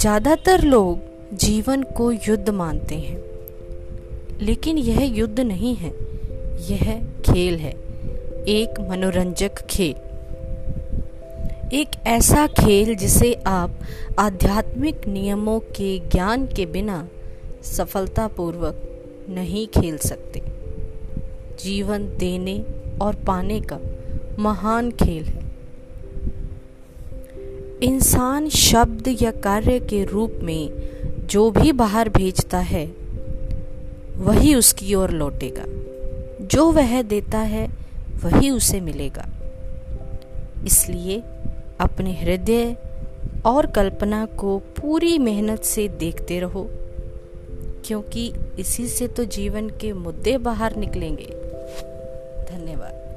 ज़्यादातर लोग जीवन को युद्ध मानते हैं। लेकिन यह युद्ध नहीं है, यह खेल है, एक मनोरंजक खेल। एक ऐसा खेल जिसे आप आध्यात्मिक नियमों के ज्ञान के बिना सफलतापूर्वक नहीं खेल सकते। जीवन देने और पाने का महान खेल है। इंसान शब्द या कार्य के रूप में जो भी बाहर भेजता है, वही उसकी ओर लौटेगा। जो वह देता है, वही उसे मिलेगा। इसलिए अपने हृदय और कल्पना को पूरी मेहनत से देखते रहो, क्योंकि इसी से तो जीवन के मुद्दे बाहर निकलेंगे। धन्यवाद।